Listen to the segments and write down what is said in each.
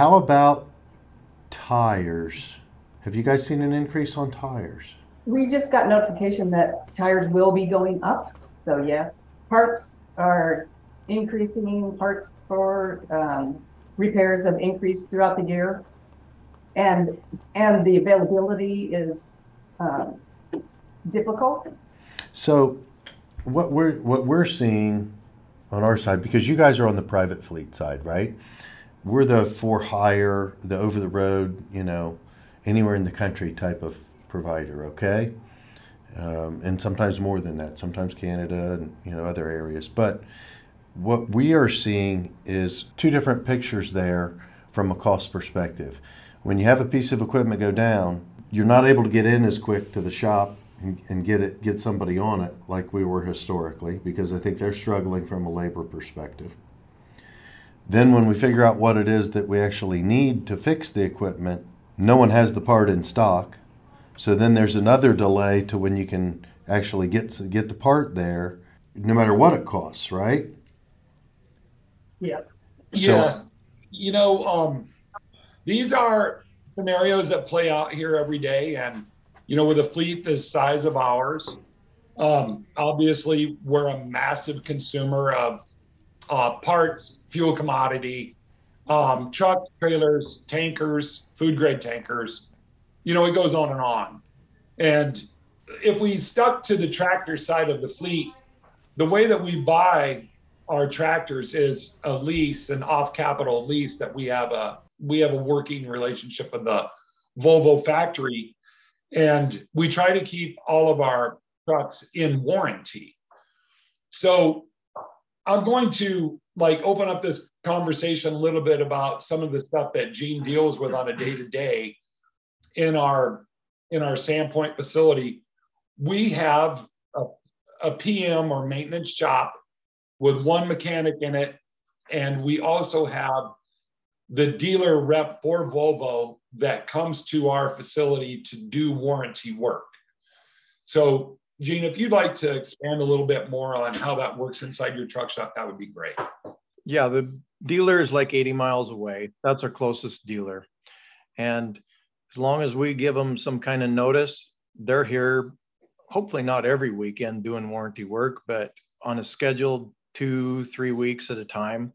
how about tires? Have you guys seen an increase on tires? We just got notification that tires will be going up. So yes, parts are increasing. Parts for um, repairs have increased throughout the year, and and the availability is um, difficult. So, what we're what we're seeing on our side, because you guys are on the private fleet side, right? We're the for hire, the over the road, you know, anywhere in the country type of provider, okay? Um, and sometimes more than that, sometimes Canada and you know other areas. But what we are seeing is two different pictures there from a cost perspective. When you have a piece of equipment go down, you're not able to get in as quick to the shop and, and get it get somebody on it like we were historically because I think they're struggling from a labor perspective. Then when we figure out what it is that we actually need to fix the equipment, no one has the part in stock. So then there's another delay to when you can actually get get the part there, no matter what it costs, right? Yes. So- yes. You know, um, these are scenarios that play out here every day. And, you know, with a fleet the size of ours, um, obviously we're a massive consumer of uh, parts, fuel commodity, um, truck trailers, tankers, food grade tankers. You know, it goes on and on. And if we stuck to the tractor side of the fleet, the way that we buy our tractors is a lease, an off-capital lease that we have a we have a working relationship with the Volvo factory, and we try to keep all of our trucks in warranty. So I'm going to like open up this conversation a little bit about some of the stuff that Gene deals with on a day-to-day in our in our Sandpoint facility. We have a, a PM or maintenance shop with one mechanic in it. And we also have the dealer rep for Volvo that comes to our facility to do warranty work. So, Gene, if you'd like to expand a little bit more on how that works inside your truck shop, that would be great. Yeah, the dealer is like 80 miles away. That's our closest dealer. And as long as we give them some kind of notice, they're here, hopefully not every weekend doing warranty work, but on a scheduled two, three weeks at a time.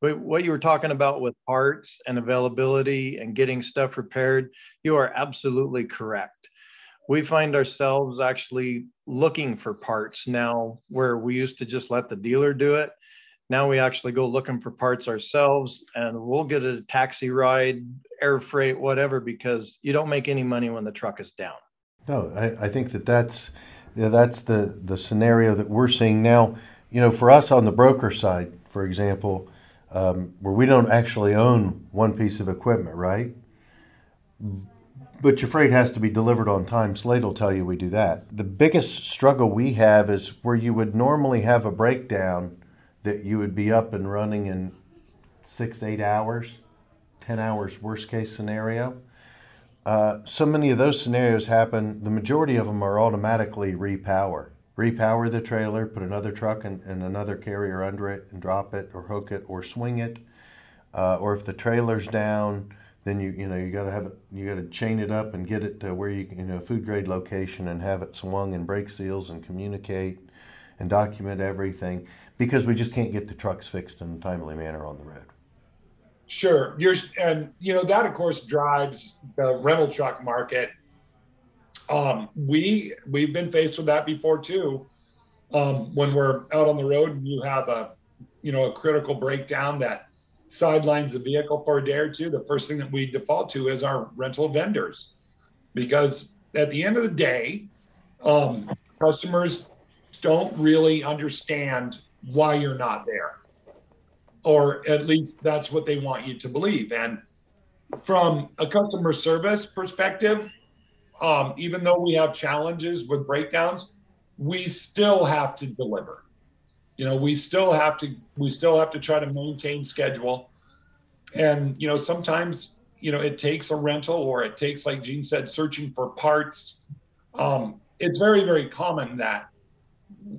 But what you were talking about with parts and availability and getting stuff repaired, you are absolutely correct. We find ourselves actually looking for parts now where we used to just let the dealer do it. Now we actually go looking for parts ourselves and we'll get a taxi ride, air freight, whatever, because you don't make any money when the truck is down. No, I, I think that that's yeah, that's the the scenario that we're seeing now. You know, for us on the broker side, for example, um, where we don't actually own one piece of equipment, right? But your freight has to be delivered on time. Slate will tell you we do that. The biggest struggle we have is where you would normally have a breakdown that you would be up and running in six, eight hours, 10 hours, worst case scenario. Uh, so many of those scenarios happen, the majority of them are automatically repower. Repower the trailer, put another truck and, and another carrier under it and drop it or hook it or swing it. Uh, or if the trailer's down, then you you know you got to have it you got to chain it up and get it to where you you know food grade location and have it swung and break seals and communicate and document everything because we just can't get the trucks fixed in a timely manner on the road. Sure. You're, and you know that of course drives the rental truck market. Um, we we've been faced with that before too. Um, when we're out on the road and you have a you know a critical breakdown that sidelines the vehicle for a day or two, the first thing that we default to is our rental vendors, because at the end of the day, um, customers don't really understand why you're not there or at least that's what they want you to believe. And from a customer service perspective, um, even though we have challenges with breakdowns, we still have to deliver. You know, we still have to we still have to try to maintain schedule. And you know, sometimes you know it takes a rental or it takes, like Gene said, searching for parts. Um, it's very very common that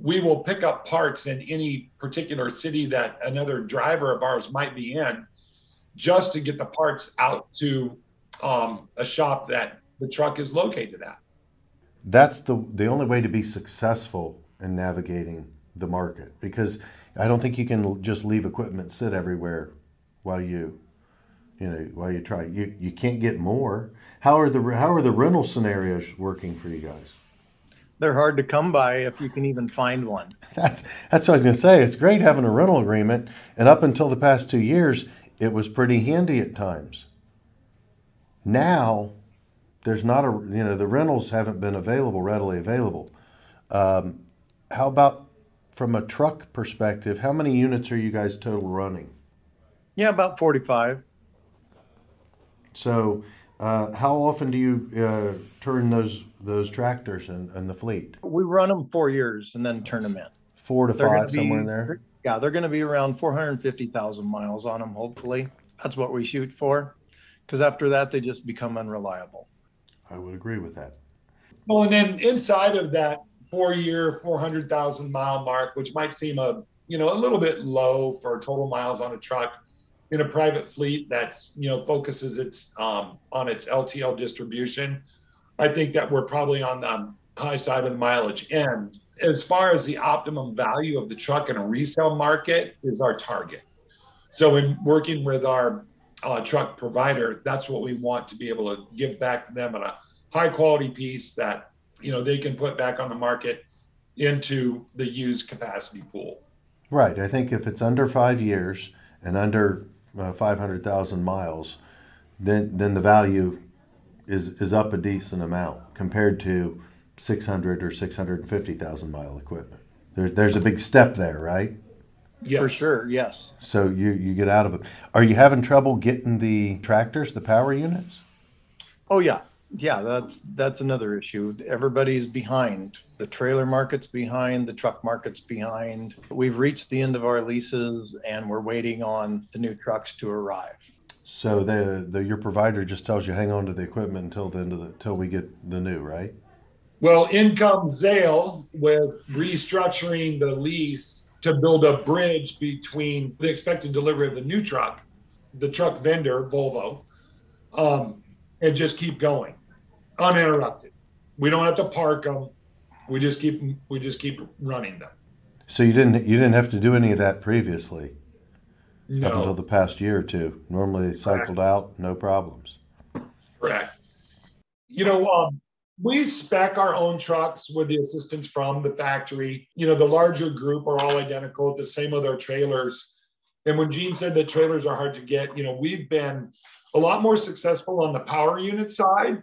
we will pick up parts in any particular city that another driver of ours might be in just to get the parts out to um, a shop that the truck is located at. That's the the only way to be successful in navigating the market. Because I don't think you can just leave equipment sit everywhere while you you know while you try. You you can't get more. How are the how are the rental scenarios working for you guys? They're hard to come by if you can even find one. that's that's what i was going to say. It's great having a rental agreement and up until the past two years it was pretty handy at times. Now there's not a you know the rentals haven't been available readily available. Um, how about from a truck perspective how many units are you guys total running Yeah, about 45. So, uh, how often do you uh, turn those those tractors and, in the fleet? We run them four years and then turn them in. Four to They're gonna five, somewhere in there. Yeah, they're going to be around 450,000 miles on them, hopefully. That's what we shoot for. Because after that, they just become unreliable. I would agree with that. Well, and then inside of that four-year, four hundred thousand mile mark, which might seem a you know a little bit low for total miles on a truck, in a private fleet that's you know focuses its um, on its LTL distribution, I think that we're probably on the high side of the mileage end. As far as the optimum value of the truck in a resale market is our target. So in working with our uh, truck provider, that's what we want to be able to give back to them at a high quality piece that you know they can put back on the market into the used capacity pool. Right. I think if it's under five years and under uh, five hundred thousand miles, then then the value is is up a decent amount compared to six hundred or six hundred and fifty thousand mile equipment. There, there's a big step there, right? Yes. For sure, yes. So you you get out of it. Are you having trouble getting the tractors, the power units? Oh, yeah. Yeah, that's that's another issue. Everybody's behind. The trailer market's behind, the truck market's behind. We've reached the end of our leases and we're waiting on the new trucks to arrive. So the, the your provider just tells you hang on to the equipment until the end of the until we get the new, right? Well, in comes Zale with restructuring the lease to build a bridge between the expected delivery of the new truck, the truck vendor Volvo, um, and just keep going, uninterrupted. We don't have to park them. We just keep we just keep running them. So you didn't you didn't have to do any of that previously up until the past year or two. Normally they cycled out, no problems. correct. You know, um, we spec our own trucks with the assistance from the factory. You know, the larger group are all identical, the same with our trailers. And when Gene said that trailers are hard to get, you know, we've been a lot more successful on the power unit side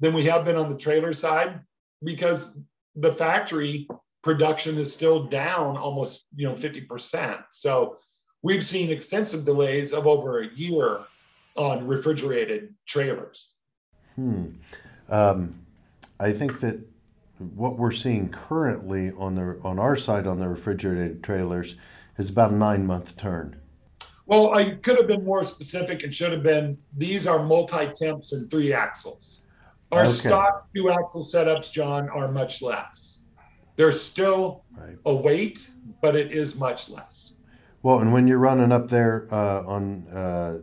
than we have been on the trailer side because the factory production is still down almost, you know, 50%. So we've seen extensive delays of over a year on refrigerated trailers. Hmm. Um, I think that what we're seeing currently on the on our side on the refrigerated trailers is about a nine month turn. Well, I could have been more specific and should have been these are multi temps and three axles. Our Okay. stock two axle setups, John, are much less. They're still Right. a weight, but it is much less. Well, and when you're running up there uh, on uh,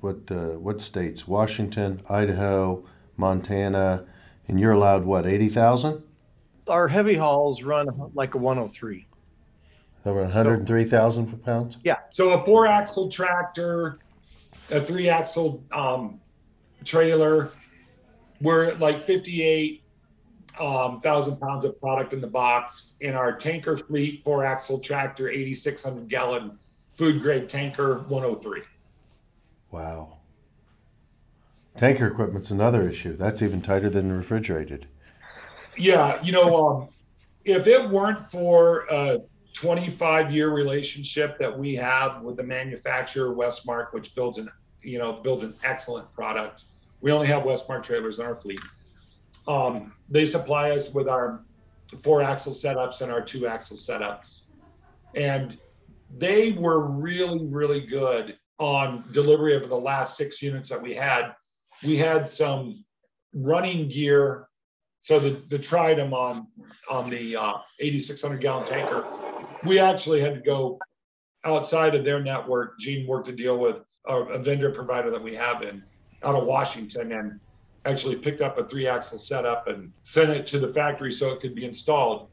what uh, what states? Washington, Idaho, Montana, and you're allowed what eighty thousand? Our heavy hauls run like a 103. Over one hundred and three thousand pounds. Yeah. So a four axle tractor, a three axle um, trailer, we're at like 58 um, thousand pounds of product in the box. In our tanker fleet, four axle tractor, 8,600 gallon food grade tanker, 103. Wow. Tanker equipment's another issue. That's even tighter than refrigerated. Yeah, you know, um, if it weren't for a 25 year relationship that we have with the manufacturer Westmark, which builds an you know builds an excellent product, we only have Westmark trailers in our fleet. Um, they supply us with our four axle setups and our two axle setups, and they were really really good on delivery of the last six units that we had. We had some running gear so the the tridem on on the uh, 8600 gallon tanker we actually had to go outside of their network, Gene worked a deal with a, a vendor provider that we have in out of Washington and actually picked up a three axle setup and sent it to the factory so it could be installed.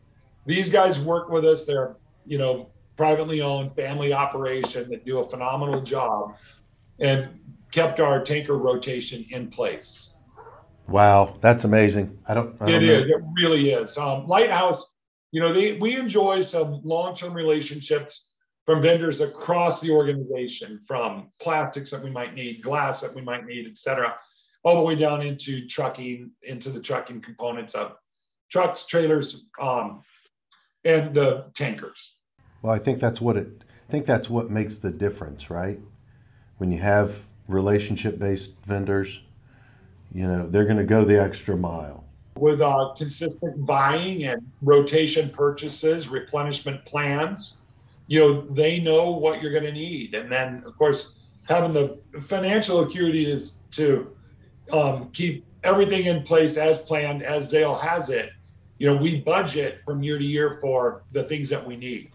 These guys work with us. They're, you know, privately owned family operation that do a phenomenal job and kept our tanker rotation in place. Wow, that's amazing. I don't. I don't It know. is. It really is. Um, Litehouse, you know, they we enjoy some long-term relationships from vendors across the organization, from plastics that we might need, glass that we might need, et cetera, all the way down into trucking, into the trucking components of trucks, trailers, um, and the tankers. Well, I think that's what it. I think that's what makes the difference, right? When you have relationship-based vendors, you know they're going to go the extra mile. with uh, consistent buying and rotation purchases, replenishment plans. You know, they know what you're going to need, and then of course having the financial acuity is to um, keep everything in place as planned, as Zale has it. You know, we budget from year to year for the things that we need,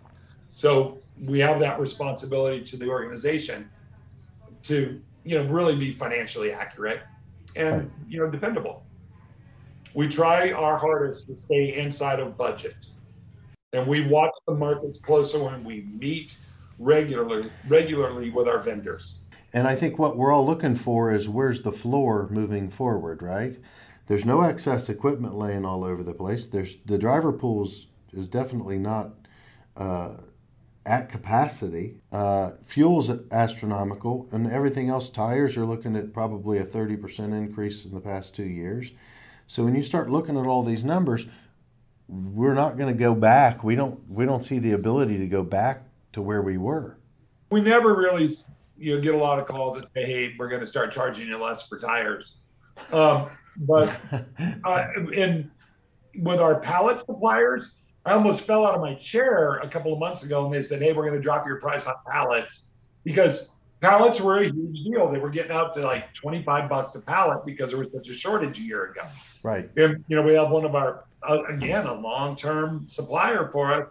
so we have that responsibility to the organization to you know really be financially accurate and you know dependable we try our hardest to stay inside of budget. And we watch the markets closer when we meet regularly regularly with our vendors. And I think what we're all looking for is where's the floor moving forward, right? There's no excess equipment laying all over the place. There's the driver pools is definitely not uh, at capacity. Uh, fuel's astronomical, and everything else. Tires You're looking at probably a thirty percent increase in the past two years. So when you start looking at all these numbers, we're not going to go back. We don't. We don't see the ability to go back to where we were. We never really you know get a lot of calls that say, "Hey, we're going to start charging you less for tires." Um, but uh, and with our pallet suppliers, I almost fell out of my chair a couple of months ago, and they said, "Hey, we're going to drop your price on pallets," because pallets were a huge deal. They were getting out to like twenty-five bucks a pallet because there was such a shortage a year ago. right. And you know, we have one of our uh, again a long-term supplier for us.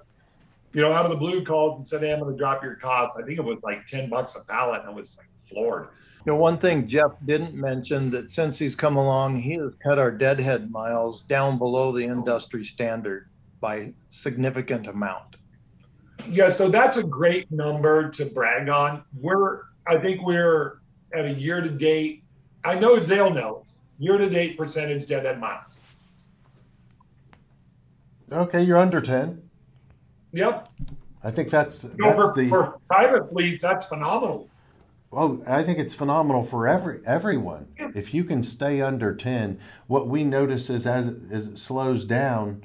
You know, out of the blue calls and said, "Hey, I'm going to drop your cost." I think it was like ten bucks a pallet, and I was like floored. You know, one thing Jeff didn't mention that since he's come along, he has cut our deadhead miles down below the industry standard by significant amount. Yeah, so that's a great number to brag on. We're, I think we're at a year to date. I know Zale knows year to date percentage deadhead miles. Okay, you're under ten. Yep. I think that's that's for, the. for private fleets, that's phenomenal. Well, I think it's phenomenal for every everyone. If you can stay under ten, what we notice is as it, as it slows down,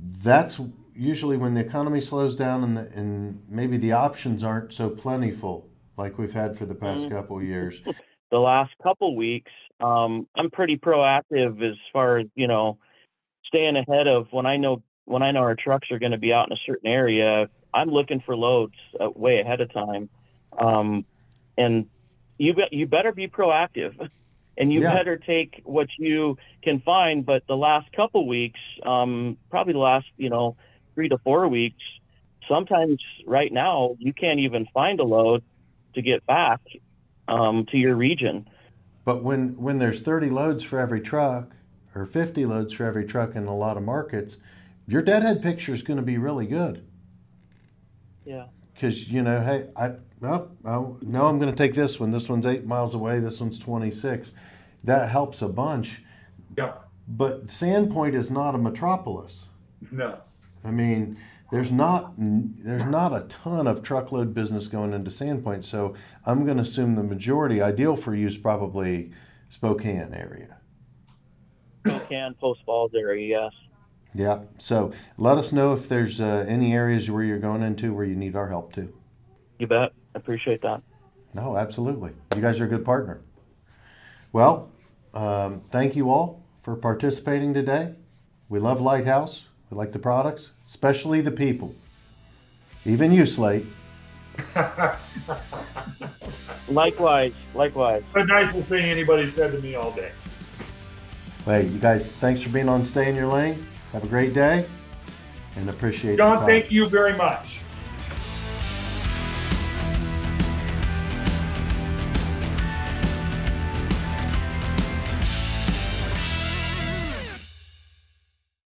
that's usually when the economy slows down and the, and maybe the options aren't so plentiful like we've had for the past Mhm. couple years. the last couple weeks, um, I'm pretty proactive as far as you know, staying ahead of when I know when I know our trucks are going to be out in a certain area. I'm looking for loads uh, way ahead of time, um, and you be, you better be proactive, and you Yeah. better take what you can find. But the last couple weeks, um, probably the last you know three to four weeks, sometimes right now you can't even find a load to get back um, to your region. But when when there's 30 loads for every truck or 50 loads for every truck in a lot of markets, your deadhead picture is going to be really good. Yeah. because you know, hey, I well, oh, no, I'm going to take this one. This one's eight miles away. This one's 26. That helps a bunch. Yep. But Sandpoint is not a metropolis. No. I mean, there's not there's not a ton of truckload business going into Sandpoint. So I'm going to assume the majority, ideal for you, is probably Spokane area. Spokane, Post Falls area, yes. Yeah. So let us know if there's uh, any areas where you're going into where you need our help too. You bet. I appreciate that. No, absolutely. You guys are a good partner. Well, um, thank you all for participating today. We love Litehouse. We like the products, especially the people. Even you, Slate. Likewise, likewise. The nicest thing anybody said to me all day. Hey, you guys, thanks for being on Stay in Your Lane. Have a great day and appreciate the John, time. thank you very much.